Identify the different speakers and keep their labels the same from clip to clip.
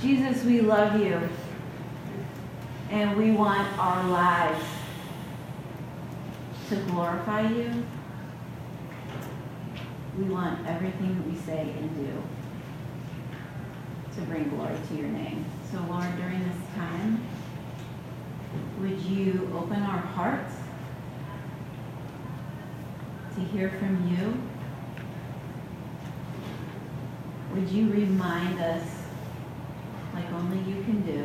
Speaker 1: Jesus, we love you. And we want our lives to glorify you. We want everything that we say and do to bring glory to your name. So, Lord, during this time, would you open our hearts to hear from you? Would you remind us, like only you can do,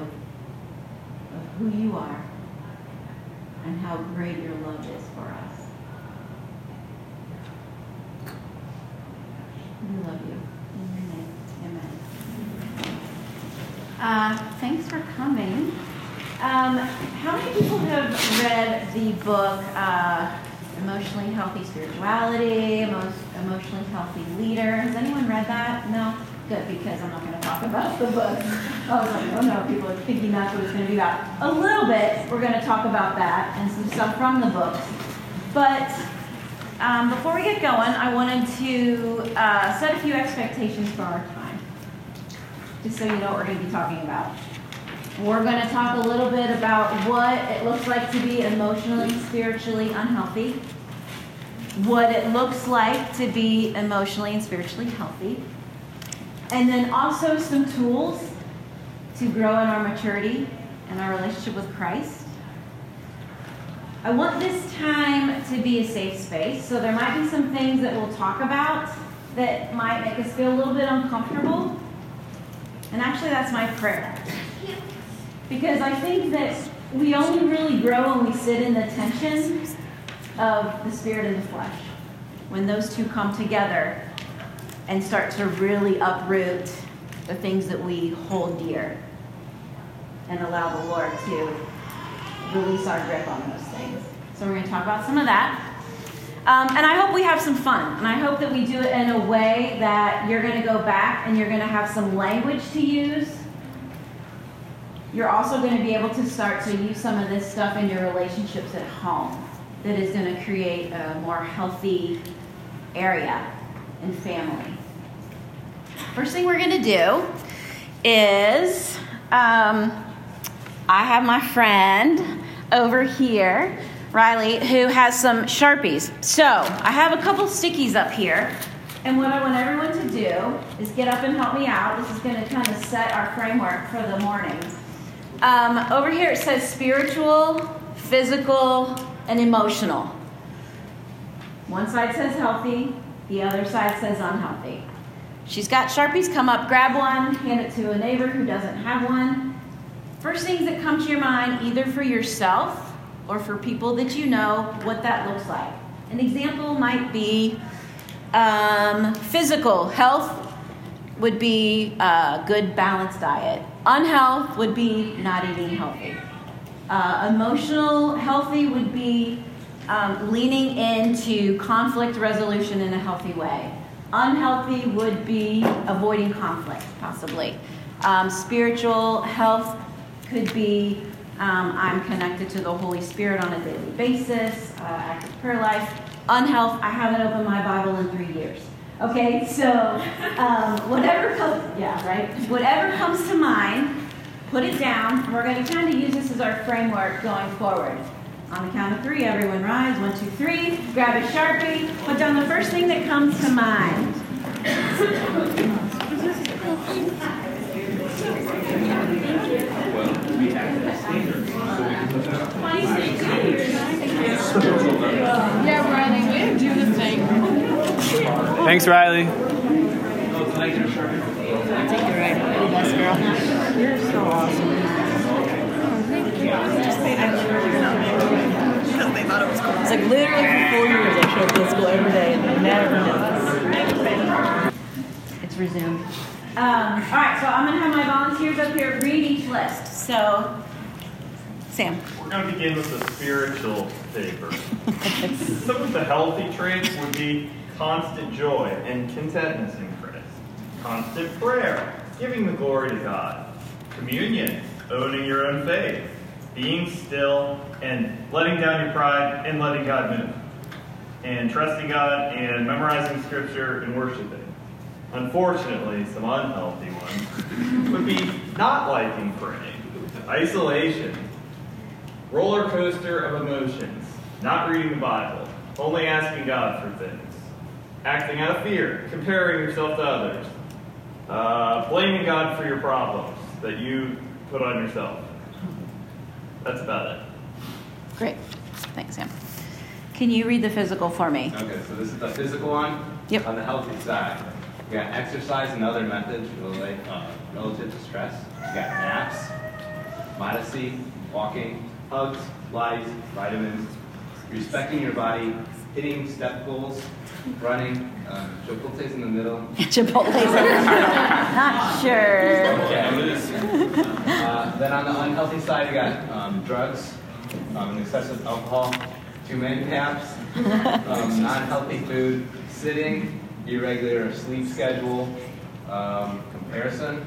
Speaker 1: of who you are and how great your love is for us? We love you. In your name, amen. Uh, thanks for coming. Um, how many people have read the book uh, Emotionally Healthy Spirituality, Emo- Emotionally Healthy Leader? Has anyone read that? No? Good, because I'm not going to talk about the book. I was like, oh no, people are thinking that's what it's going to be about. A little bit, we're going to talk about that and some stuff from the book. But um, before we get going, I wanted to uh, set a few expectations for our time, just so you know what we're going to be talking about. We're going to talk a little bit about what it looks like to be emotionally, spiritually unhealthy, what it looks like to be emotionally and spiritually healthy, and then also some tools to grow in our maturity and our relationship with Christ. I want this time to be a safe space, so there might be some things that we'll talk about that might make us feel a little bit uncomfortable. And actually, that's my prayer. Because I think that we only really grow when we sit in the tension of the spirit and the flesh. When those two come together and start to really uproot the things that we hold dear and allow the Lord to release our grip on those things. So, we're going to talk about some of that. Um, and I hope we have some fun. And I hope that we do it in a way that you're going to go back and you're going to have some language to use. You're also going to be able to start to use some of this stuff in your relationships at home that is going to create a more healthy area and family. First thing we're going to do is um, I have my friend over here, Riley, who has some Sharpies. So I have a couple stickies up here. And what I want everyone to do is get up and help me out. This is going to kind of set our framework for the morning. Um, over here it says spiritual, physical, and emotional. One side says healthy, the other side says unhealthy. She's got Sharpies. Come up, grab one, hand it to a neighbor who doesn't have one. First things that come to your mind, either for yourself or for people that you know, what that looks like. An example might be um, physical health would be a good balanced diet. Unhealth would be not eating healthy. Uh, emotional healthy would be um, leaning into conflict resolution in a healthy way. Unhealthy would be avoiding conflict, possibly. Um, spiritual health could be um, I'm connected to the Holy Spirit on a daily basis, uh, active prayer life. Unhealth, I haven't opened my Bible in three years. Okay, so um, whatever comes, yeah, right. Whatever comes to mind, put it down. We're going to kind of use this as our framework going forward. On the count of three, everyone rise. One, two, three. Grab a sharpie. Put down the first thing that comes to mind.
Speaker 2: Yeah, Riley, way to do the thing.
Speaker 3: Thanks, Riley.
Speaker 2: Thank you, Riley. You're the best girl. You're so awesome. It's like literally for four years I showed up to school every day and I never missed.
Speaker 1: It's resumed. Um, all right, so I'm going to have my volunteers up here read each list. So, Sam.
Speaker 4: We're going to begin with the spiritual favor. Some of the healthy traits would be constant joy and contentness in Christ, constant prayer, giving the glory to God, communion, owning your own faith, being still and letting down your pride and letting God move, and trusting God and memorizing scripture and worshiping. Unfortunately, some unhealthy ones would be not liking praying, isolation, roller coaster of emotions, not reading the Bible, only asking God for things, acting out of fear, comparing yourself to others, uh, blaming God for your problems that you put on yourself. That's about it.
Speaker 1: Great. Thanks, Sam. Can you read the physical for me?
Speaker 5: Okay, so this is the physical one.
Speaker 1: Yep.
Speaker 5: On the healthy side, you got exercise and other methods relate, uh, relative to stress. You got naps, modesty, walking, hugs, lies, vitamins, respecting your body, hitting step goals, running. Um, Chipotle's in the middle.
Speaker 1: Chipotle's Not sure.
Speaker 5: Okay. Uh, then on the unhealthy side, you got um, drugs, um, excessive alcohol, too many naps, um, non-healthy food, sitting, irregular sleep schedule, um, comparison,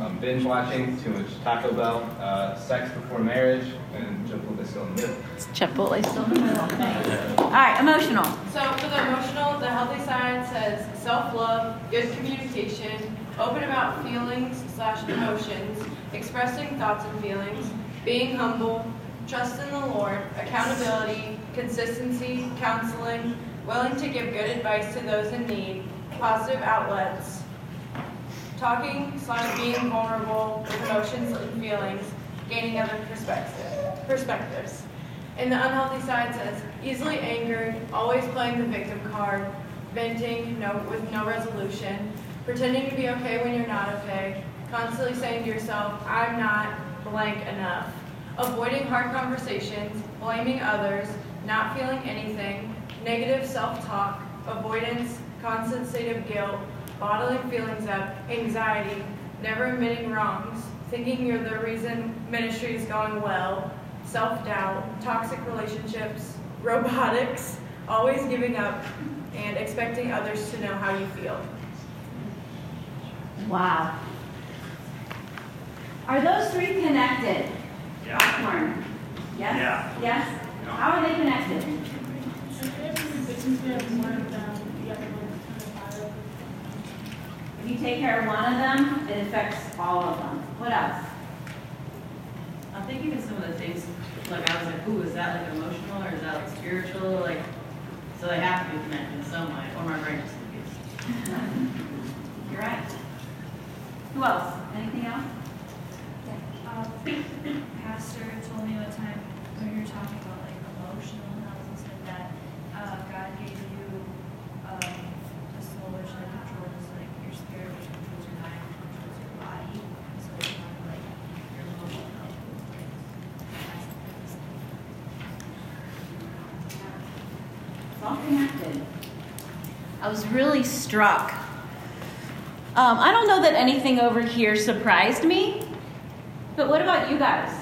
Speaker 5: um, binge watching, too much Taco Bell, uh, sex before marriage, and Chipotle still in the middle.
Speaker 1: Chipotle's still in the middle. Thanks. All right, emotional.
Speaker 6: So for the emotional, the healthy side says self-love, good communication, open about feelings slash emotions, expressing thoughts and feelings, being humble, trust in the Lord, accountability, consistency, counseling, willing to give good advice to those in need, positive outlets, talking slash being vulnerable with emotions and feelings, gaining other perspective, perspectives. And the unhealthy side says easily angered, always playing the victim card, venting no, with no resolution, pretending to be okay when you're not okay, constantly saying to yourself, I'm not blank enough, avoiding hard conversations, blaming others, not feeling anything, negative self-talk, avoidance, constant state of guilt, bottling feelings up, anxiety, never admitting wrongs, thinking you're the reason ministry is going well, self-doubt, toxic relationships, robotics, always giving up, and expecting others to know how you feel.
Speaker 1: Wow. Are those three connected?
Speaker 4: Yeah.
Speaker 1: Popcorn. Yes?
Speaker 4: Yeah.
Speaker 1: Yes? How are they connected? If you take care of one of them, it affects all of them. What else?
Speaker 2: I'm thinking of some of the things, like I was like, ooh, is that like emotional or is that like spiritual? Like, so they have to be connected in some way, or my brain is confused.
Speaker 1: You're right. Who else? Anything else?
Speaker 7: Um, Pastor told me one time when you were talking about like emotional health, he said that uh, God gave you um, a soul which like controls like your spirit, which controls your mind, which controls your body. So it's kind of like your emotional health.
Speaker 1: It's all connected. I was really struck. Um, I don't know that anything over here surprised me, but what about you guys?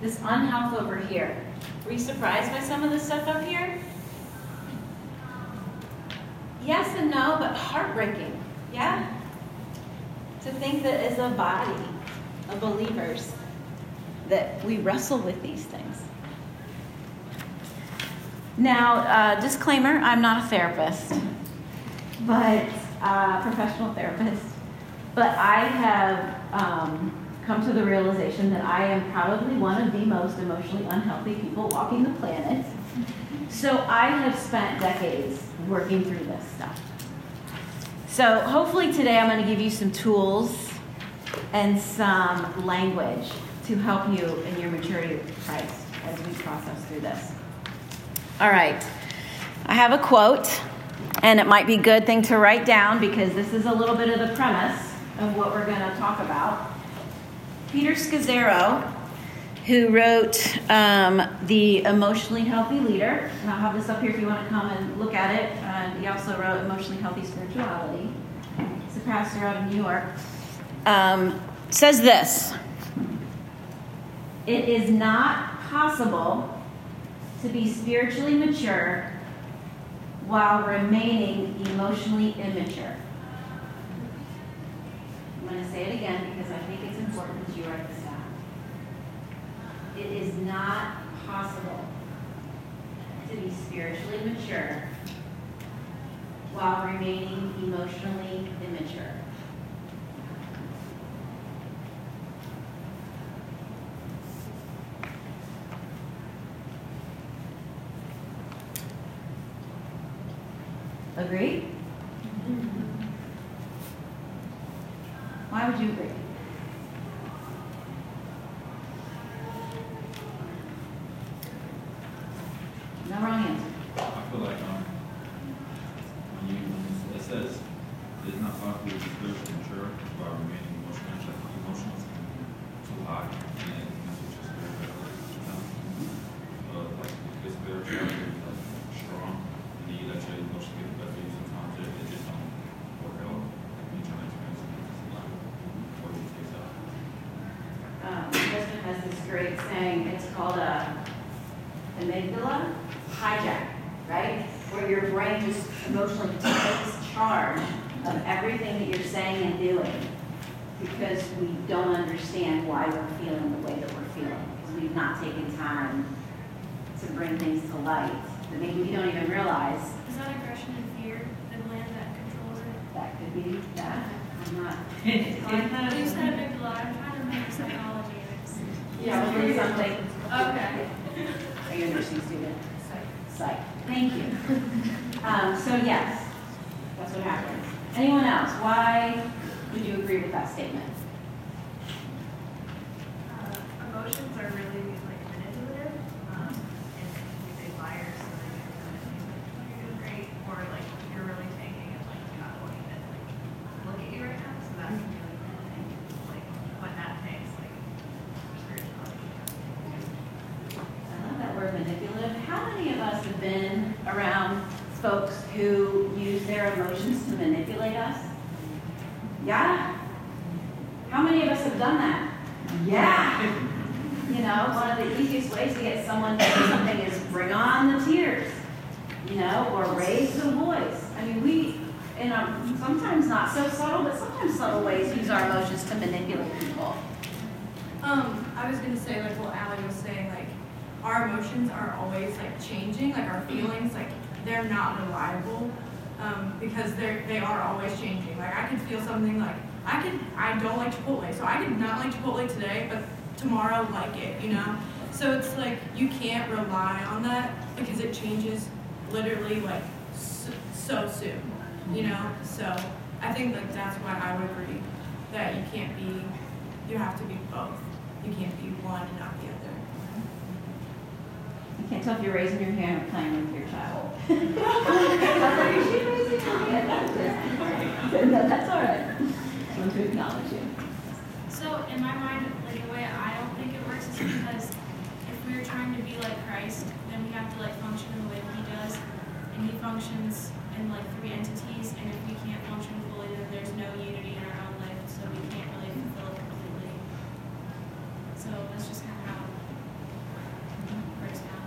Speaker 1: This unhealth over here. Were you surprised by some of the stuff up here? Yes and no, but heartbreaking. Yeah? To think that as a body of believers, that we wrestle with these things. Now, uh, disclaimer I'm not a therapist, but uh, professional therapist. But I have um, come to the realization that I am probably one of the most emotionally unhealthy people walking the planet. So I have spent decades working through this stuff. So hopefully today I'm going to give you some tools and some language to help you in your maturity with Christ as we process through this. All right. I have a quote, and it might be a good thing to write down because this is a little bit of the premise of what we're going to talk about. Peter Scazzero, who wrote um, The Emotionally Healthy Leader, and I'll have this up here if you want to come and look at it. And he also wrote Emotionally Healthy Spirituality. He's a pastor out of New York. Um, says this It is not possible to be spiritually mature while remaining emotionally immature. I'm going to say it again because I think it's important that you write this down. it is not possible to be spiritually mature while remaining emotionally immature. Agree? Why would you agree? No wrong answer.
Speaker 8: I feel like, um, when you, when it says, it's not possible to be spiritually mature while remaining emotional, it's like emotions can be too high, and that's what your spirit is, you know? Uh, like, your spirituality is like strong, and then you let your emotions get the best of you sometimes, it, it just don't work out. Like, you trying to experience something that's a lot, what it takes out.
Speaker 1: um, Justin has this great saying, it's called a amygdala hijack, right? Where your brain just emotionally takes charge of everything that you're saying and doing because we don't understand why we're feeling the way that we're feeling. Because we've not taken time to bring things to light that maybe we don't even realize
Speaker 7: Is that aggression and fear, the gland that controls it?
Speaker 1: that could be that. I'm not.
Speaker 7: Well, you said amygdala, I'm trying to remember psychology.
Speaker 1: Yeah, we'll something.
Speaker 7: Okay.
Speaker 1: Are you a nursing student? Psych. Thank you. Um, so yes, that's what happens. Anyone else? Why would you agree with that statement?
Speaker 9: Uh, emotions are really like manipulative, um, and we say liars, so they get really like, oh, you're doing great, or like you're really tanking and like not wanting to like look at you right now, so that can really manipulate, like when that tanks, like spirituality.
Speaker 1: I love that word manipulative. How many of us have been around folks who use their emotions to manipulate us? Yeah? How many of us have done that? Yeah. You know, one of the easiest ways to get someone to do something is bring on the tears, you know, or raise the voice. I mean, we, in a, sometimes not so subtle, but sometimes subtle ways, use our emotions to manipulate people.
Speaker 6: Um, I was gonna say, like what Allie was saying, like, our emotions are always like changing, like our feelings, like, they're not reliable. Um, because they're, they are always changing. Like, I could feel something like, I could, I don't like Chipotle, so I could not like Chipotle today, but tomorrow like it, you know? So it's like, you can't rely on that because it changes literally like so, so soon, you know? So I think like that's why I would agree that you can't be, you have to be both. You can't be one and not
Speaker 1: can't tell if you're raising your hand or playing with your child. Is she raising her hand? No, that's all right. Just want to acknowledge you.
Speaker 7: So in my mind, like the way I don't think it works is because if we were trying to be like Christ, then we have to like function in the way he does. And he functions in like three entities, and if we can't function fully, then there's no unity in our own life, so we can't really fulfill it completely. So that's just kind of how it breaks down.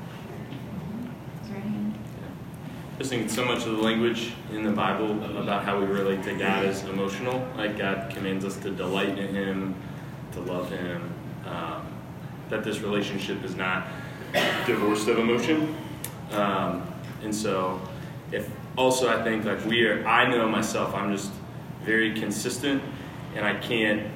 Speaker 1: Is there any?
Speaker 3: I just think so much of the language in the Bible about how we relate to God is emotional. Like God commands us to delight in Him, to love Him. Um, that this relationship is not divorced of emotion. Um, and so, if also I think like we are, I know myself, I'm just very consistent, and I can't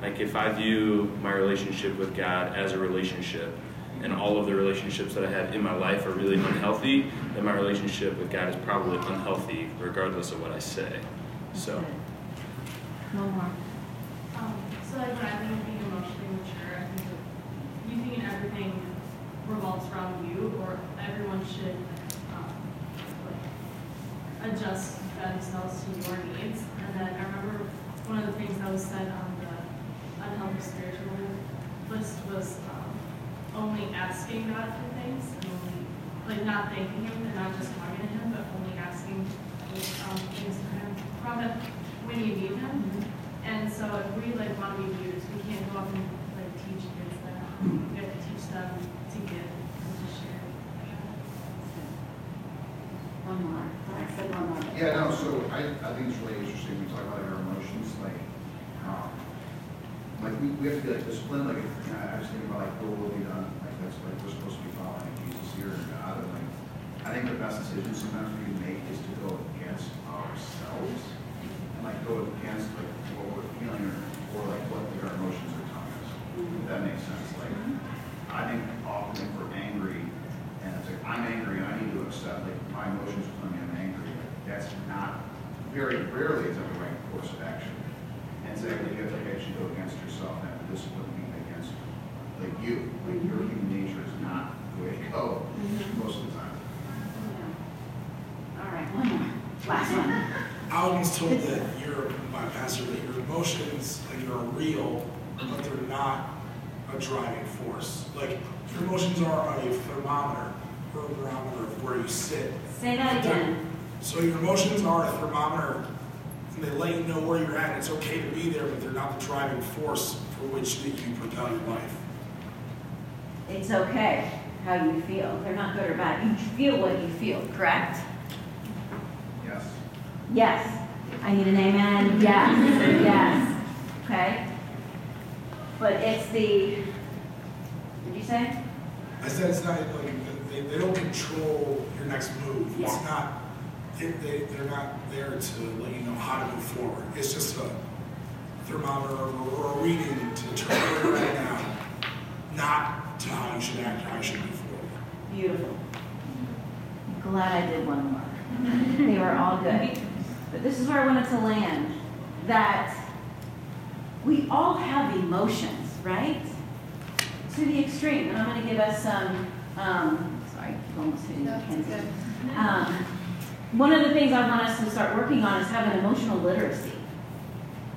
Speaker 3: like if I view my relationship with God as a relationship, and all of the relationships that I have in my life are really unhealthy, then my relationship with God is probably unhealthy, regardless of what I say. So,
Speaker 1: One more.
Speaker 9: Um, so like when I think of being emotionally mature, I think of you thinking everything revolves around you, or everyone should um, like adjust themselves to your needs. And then I remember one of the things that was said on the unhealthy spiritual list was um, only asking God for things, and only like not thanking Him and not just talking to Him, but only asking um, things from Him from Him when you need Him. And so if we like want to be leaders, we can't go up and like teach kids that. We have to teach them to give and to share.
Speaker 1: One more. I said one more.
Speaker 10: Yeah, no, so I, I think it's really interesting, we talk about our emotions, like, like, we, we have to be like disciplined, like, if, you know, I was thinking about like will be done, like, that's like, we're supposed to be following Jesus here and God, and like, I think the best decision sometimes we make is to go against ourselves, and like go against like what we're feeling, or, or like what our emotions are telling us. If that makes sense, like, I think often if we're angry, and it's like, I'm angry, and I need to accept, like, my emotions are telling me I'm angry, like, that's not, very rarely is that the right course of action. And so you have to actually go against yourself and have discipline being against, like you, like your mm-hmm. human nature is not the way to go mm-hmm. most of the time.
Speaker 1: All right, one more, last one.
Speaker 11: I was told that your, my pastor, that your emotions, like, are real, but they're not a driving force. Like, your emotions are a thermometer, or a barometer of where you sit.
Speaker 1: Say that again.
Speaker 11: So your emotions are a thermometer, and they let you know where you're at. It's okay to be there, but they're not the driving force for which that you propel your life.
Speaker 1: It's okay how you feel. They're not good or bad. You feel what you feel, correct?
Speaker 10: Yes.
Speaker 1: Yes. I need an amen. Yes. yes. Okay. But it's the. What did you say?
Speaker 11: I said it's not like they, they don't control your next move. It's not. They, they they're not there to let you know how to move forward. It's just a thermometer or, or a reading to determine where you're now, not to how you should act, or how you should move forward.
Speaker 1: Beautiful. Glad I did one more. they were all good. But this is where I wanted to land. That we all have emotions, right? To the extreme. And I'm going to give us some. Um, sorry, I'm almost hitting the Mackenzie. Um, one of the things I want us to start working on is having emotional literacy.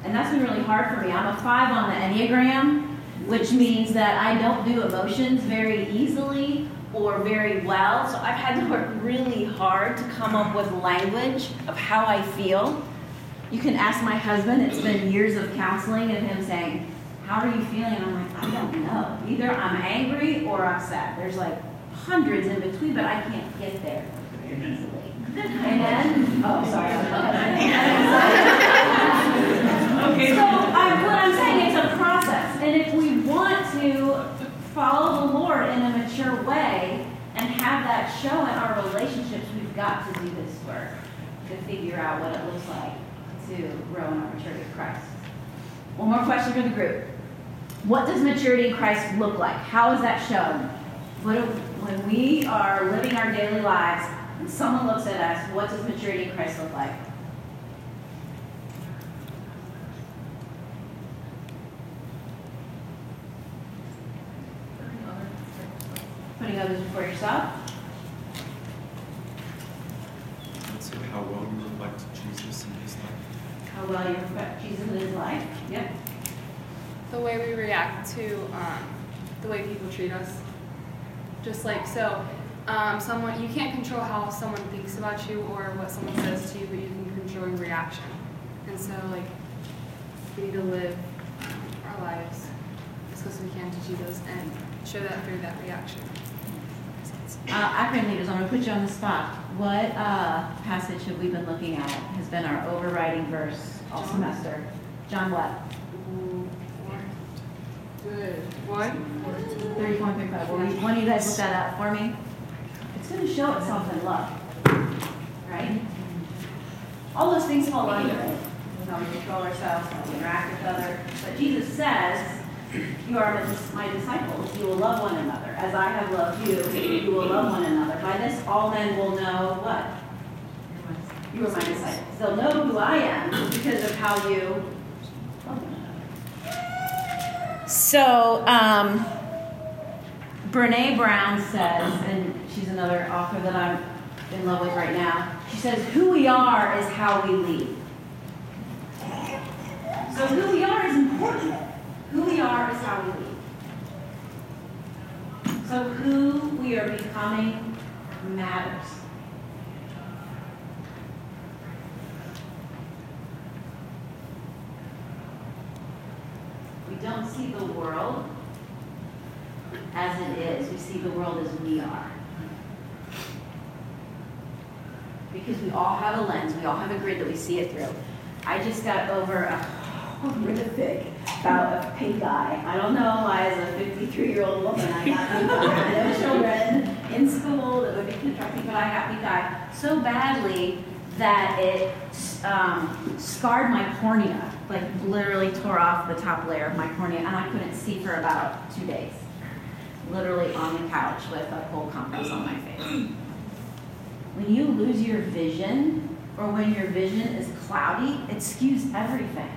Speaker 1: And that's been really hard for me. I'm a five on the Enneagram, which means that I don't do emotions very easily or very well. So I've had to work really hard to come up with language of how I feel. You can ask my husband, it's been years of counseling and him saying, How are you feeling? And I'm like, I don't know. Either I'm angry or upset. There's like hundreds in between, but I can't get there easily. Amen? Oh, sorry. Okay. So I, what I'm saying, it's a process. And if we want to follow the Lord in a mature way and have that show in our relationships, we've got to do this work to figure out what it looks like to grow in our maturity of Christ. One more question for the group. What does maturity in Christ look like? How is that shown? What when we are living our daily lives and someone looks at us, what does maturity in Christ look like? Putting others before yourself.
Speaker 8: Let's say how well you reflect Jesus in his life.
Speaker 1: How well you respect Jesus in his life. Yep.
Speaker 6: The way we react to um, the way people treat us. Just like, so, um, someone, you can't control how someone thinks about you or what someone says to you, but you can control your reaction. And so, like, we need to live our lives as close as we can to Jesus and show that through that reaction.
Speaker 1: Uh, acronym leaders, I'm going to put you on the spot. What uh, passage have we been looking at? Has been our overriding verse all
Speaker 6: John.
Speaker 1: semester. John what?
Speaker 6: Good. One?
Speaker 1: 34 and 35. Will you, one of you guys look that up for me? It's going to show itself in love. Right? All those things fall under. How we control ourselves, how we interact with others. But Jesus says, You are my disciples. You will love one another. As I have loved you, you will love one another. By this, all men will know what? You are my disciples. They'll know who I am because of how you love one another. So, um, Brene Brown says, and she's another author that I'm in love with right now. She says, Who we are is how we lead. So, who we are is important. Who we are is how we lead. So, who we are becoming matters. We don't see the world as it is. We see the world as we are. Because we all have a lens, we all have a grid that we see it through. I just got over a horrific bout of pink eye. I don't know why, as a 53-year-old woman, I got. I children in school that would be contracting, but I got pink eye so badly that it um, scarred my cornea, like literally tore off the top layer of my cornea, and I couldn't see for about two days. Literally on the couch with a cold compress on my face. When you lose your vision, or when your vision is cloudy, it skews everything.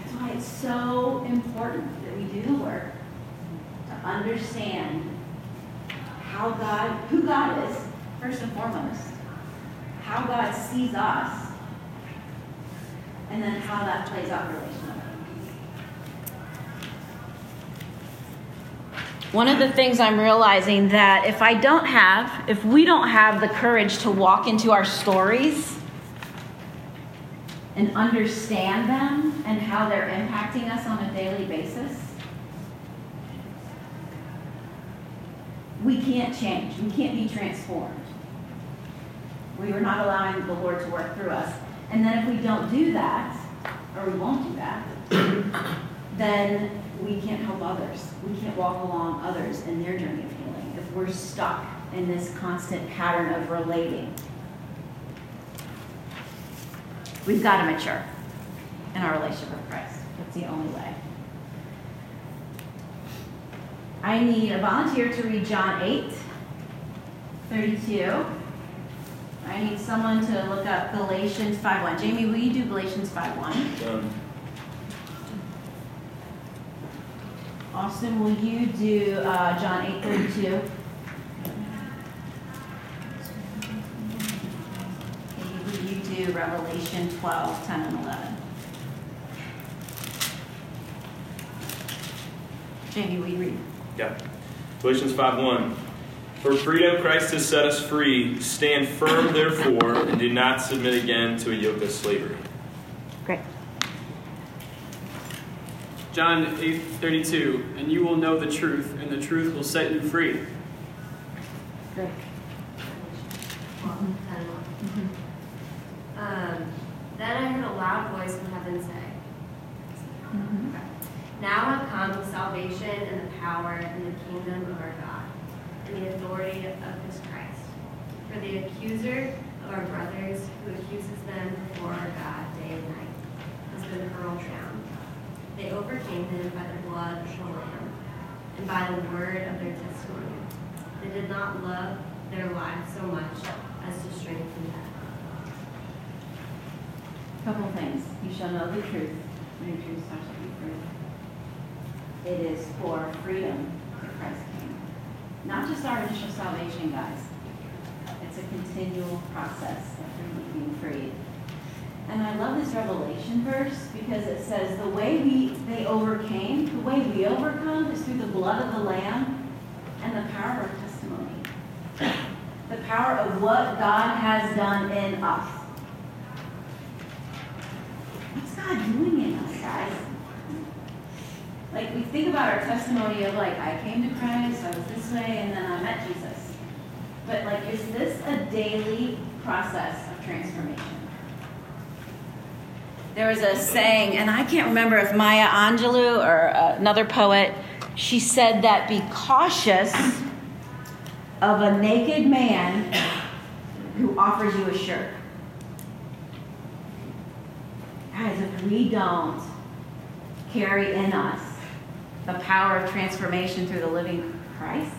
Speaker 1: That's why it's so important that we do the work to understand how God, who God is, first and foremost, how God sees us, and then how that plays out relationally. One of the things I'm realizing that if I don't have, if we don't have the courage to walk into our stories and understand them and how they're impacting us on a daily basis, we can't change. We can't be transformed. We are not allowing the Lord to work through us. And then if we don't do that, or we won't do that, then we can't help others. We can't walk along others in their journey of healing if we're stuck in this constant pattern of relating. We've got to mature in our relationship with Christ. That's the only way. I need a volunteer to read John 8, 32. I need someone to look up Galatians 5 1. Jamie, will you do Galatians 5.1?
Speaker 3: Um,
Speaker 1: Austin, will you do uh, John 8:32? Katie, will you do Revelation 12, 10, and 11? Jamie, will you read?
Speaker 3: Yeah. Galatians 5, 1. For freedom Christ has set us free. Stand firm, therefore, and do not submit again to a yoke of slavery.
Speaker 12: John 8:32, and you will know the truth, and the truth will set you free.
Speaker 1: Great.
Speaker 13: Um, then I heard a loud voice from heaven say,
Speaker 1: Mhm.
Speaker 13: Now have come the salvation and the power and the kingdom of our God, and the authority of his Christ. For the accuser of our brothers, who accuses them before our God day and night, has been hurled down. They overcame him by the blood of the Lamb and by the word of their testimony. They did not love their lives so much as to strengthen. A
Speaker 1: couple things. You shall know the truth, and the truth shall set you free. It is for freedom that Christ came. Not just our initial salvation, guys. It's a continual process of being freed. And I love this Revelation verse because it says the way we they overcame, the way we overcome is through the blood of the Lamb and the power of testimony. The power of what God has done in us. What's God doing in us, guys? Like we think about our testimony of like I came to Christ, I was this way, and then I met Jesus. But like, is this a daily process of transformation? There was a saying, and I can't remember if Maya Angelou or uh, another poet, she said that be cautious of a naked man who offers you a shirt. Guys, if we don't carry in us the power of transformation through the living Christ,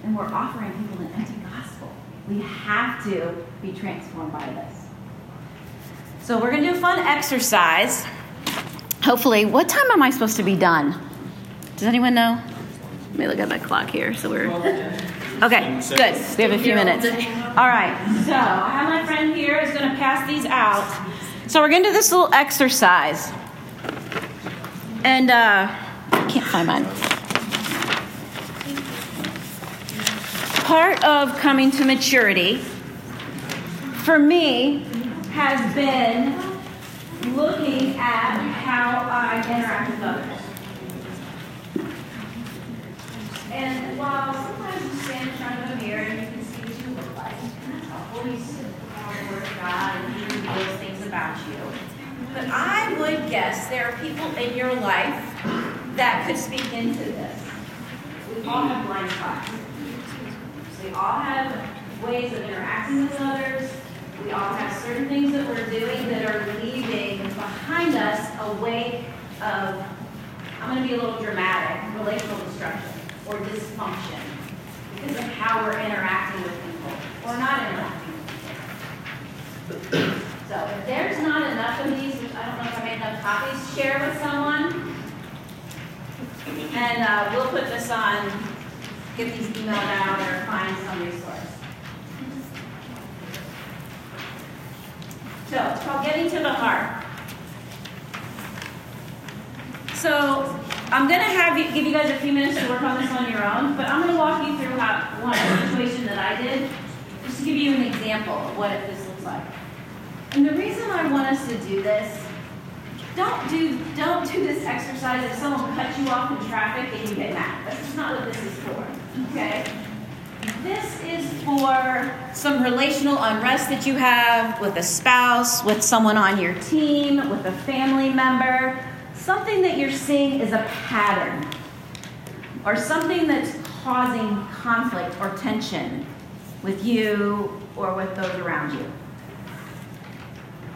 Speaker 1: then we're offering people an empty gospel. We have to be transformed by this. So we're going to do a fun exercise. Hopefully, what time am I supposed to be done? Does anyone know? Let me look at my clock here. So we're okay. Good. We have a few minutes. All right. So I have my friend here who's going to pass these out. So we're going to do this little exercise, and uh, I can't find mine. Part of coming to maturity for me has been looking at how I interact with others. And while sometimes you stand in front of a mirror and you can see what you look like, and that's sit the Word of God and He reveals things about you. But I would guess there are people in your life that could speak into this. We all have blind spots. We all have ways of interacting with others. We all have certain things that we're doing that are leaving behind us a wake of, I'm going to be a little dramatic, relational destruction or dysfunction because of how we're interacting with people or not interacting with people. So if there's not enough of these, I don't know if I made enough copies, share with someone. And uh, we'll put this on, get these emailed out or find some resource. So it's called Getting to the Heart. So I'm going to have you give you guys a few minutes to work on this on your own, but I'm going to walk you through how, one situation that I did, just to give you an example of what this looks like. And the reason I want us to do this, don't do don't do this exercise if someone cuts you off in traffic and you get mad. That's just not what this is for. Okay? For some relational unrest that you have with a spouse, with someone on your team, with a family member, something that you're seeing is a pattern, or something that's causing conflict or tension with you or with those around you.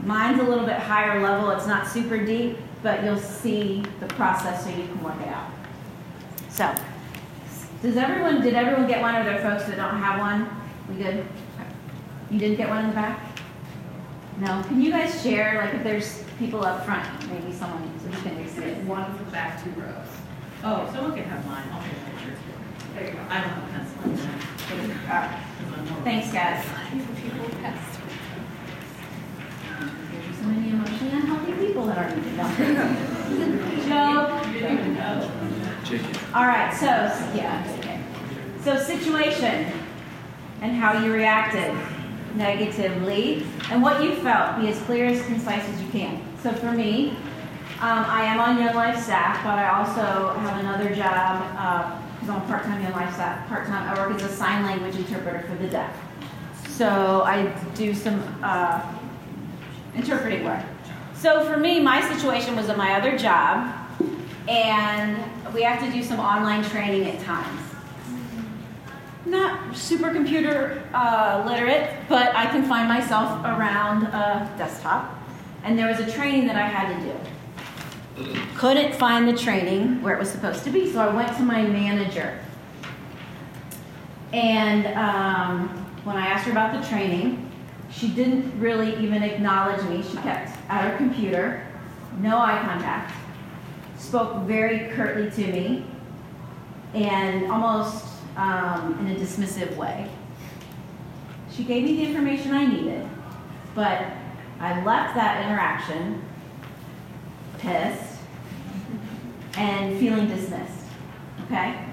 Speaker 1: Mine's a little bit higher level, it's not super deep, but you'll see the process so you can work it out. So, does everyone, did everyone get one? Are there folks that don't have one? We good? You didn't get one in the back? No? Can you guys share, like if there's people up front, maybe someone, so you can see it?
Speaker 2: One from the back, two rows. Oh, someone can have mine, I'll take a picture.
Speaker 1: There you go.
Speaker 2: I don't have a pencil.
Speaker 1: All right. Thanks, guys. There's so many emotionally unhealthy people that are meeting out there. Joe?
Speaker 2: You didn't even know.
Speaker 1: All right, so, yeah, okay. So situation and how you reacted negatively and what you felt. Be as clear, as concise as you can. So for me, um, I am on Young Life staff, but I also have another job because I'm part-time Young Life staff. Part-time, I work as a sign language interpreter for the deaf. So I do some uh, interpreting work. So for me, my situation was at my other job, and we have to do some online training at times. Not super computer uh, literate, but I can find myself around a desktop. And there was a training that I had to do. Couldn't find the training where it was supposed to be, so I went to my manager. And um, when I asked her about the training, she didn't really even acknowledge me. She kept at her computer, no eye contact, spoke very curtly to me, and almost um, in a dismissive way. She gave me the information I needed, but I left that interaction pissed and feeling dismissed, okay?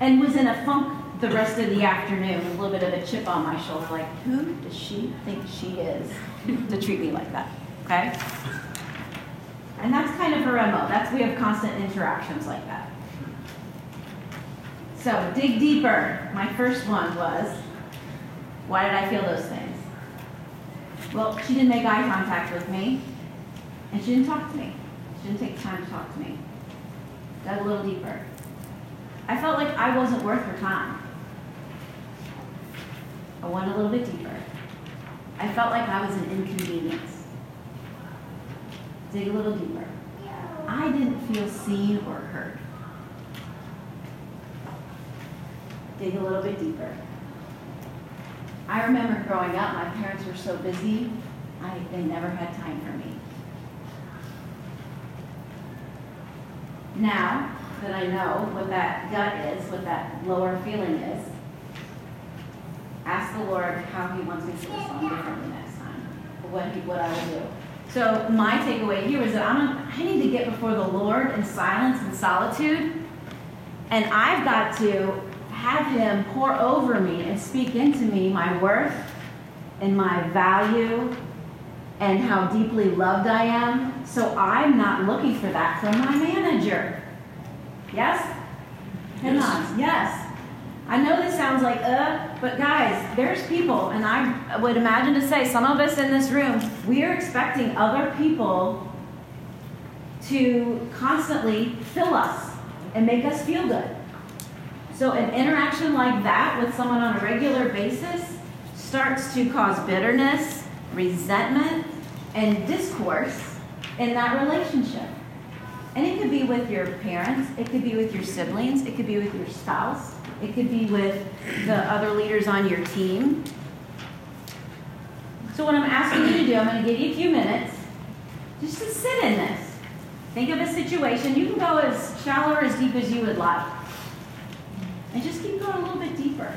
Speaker 1: And was in a funk the rest of the afternoon with a little bit of a chip on my shoulder, like, who does she think she is to treat me like that, okay? And that's kind of her MO. That's we have constant interactions like that. So dig deeper. My first one was, why did I feel those things? Well, she didn't make eye contact with me, and she didn't talk to me. She didn't take time to talk to me. Dug a little deeper. I felt like I wasn't worth her time. I went a little bit deeper. I felt like I was an inconvenience. Dig a little deeper. I didn't feel seen or heard. Dig a little bit deeper. I remember growing up, my parents were so busy, I, they never had time for me. Now that I know what that gut is, what that lower feeling is, ask the Lord how He wants me to respond differently next time, what, he, what I will do. So my takeaway here is that I'm, I need to get before the Lord in silence and solitude, and I've got to have Him pour over me and speak into me my worth and my value and how deeply loved I am. So I'm not looking for that from my manager. Yes?
Speaker 11: Yes.
Speaker 1: Yes. I know this sounds like uh, but guys, there's people, and I would imagine to say some of us in this room, we are expecting other people to constantly fill us and make us feel good. So an interaction like that with someone on a regular basis starts to cause bitterness, resentment, and discourse in that relationship. And it could be with your parents, it could be with your siblings, it could be with your spouse, it could be with the other leaders on your team. So, what I'm asking you to do, I'm going to give you a few minutes just to sit in this. Think of a situation. You can go as shallow or as deep as you would like. And just keep going a little bit deeper.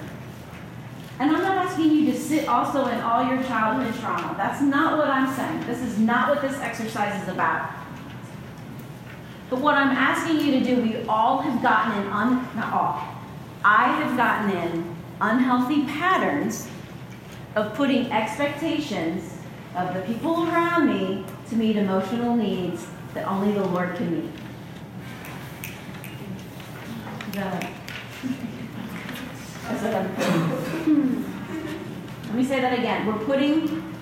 Speaker 1: And I'm not asking you to sit also in all your childhood trauma. That's not what I'm saying. This is not what this exercise is about. But what I'm asking you to do, we all have gotten in, un, not all, I have gotten in unhealthy patterns of putting expectations of the people around me to meet emotional needs that only the Lord can meet. Let me say that again. We're putting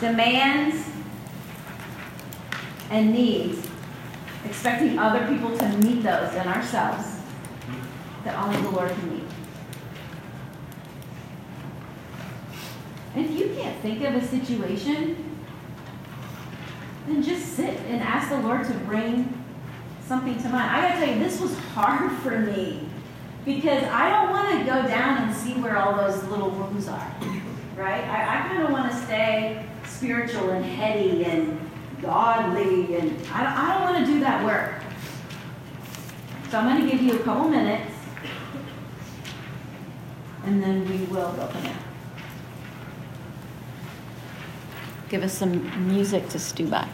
Speaker 1: demands and needs, expecting other people to meet those in ourselves that only the Lord can meet. And if you can't think of a situation, then just sit and ask the Lord to bring something to mind. I gotta tell you, this was hard for me because I don't want to go down and see where all those little wounds are, right? I, I kind of want to stay spiritual and heady and godly, and I don't, I don't want to do that work. So I'm going to give you a couple minutes and then we will go from there. Give us some music to stew by.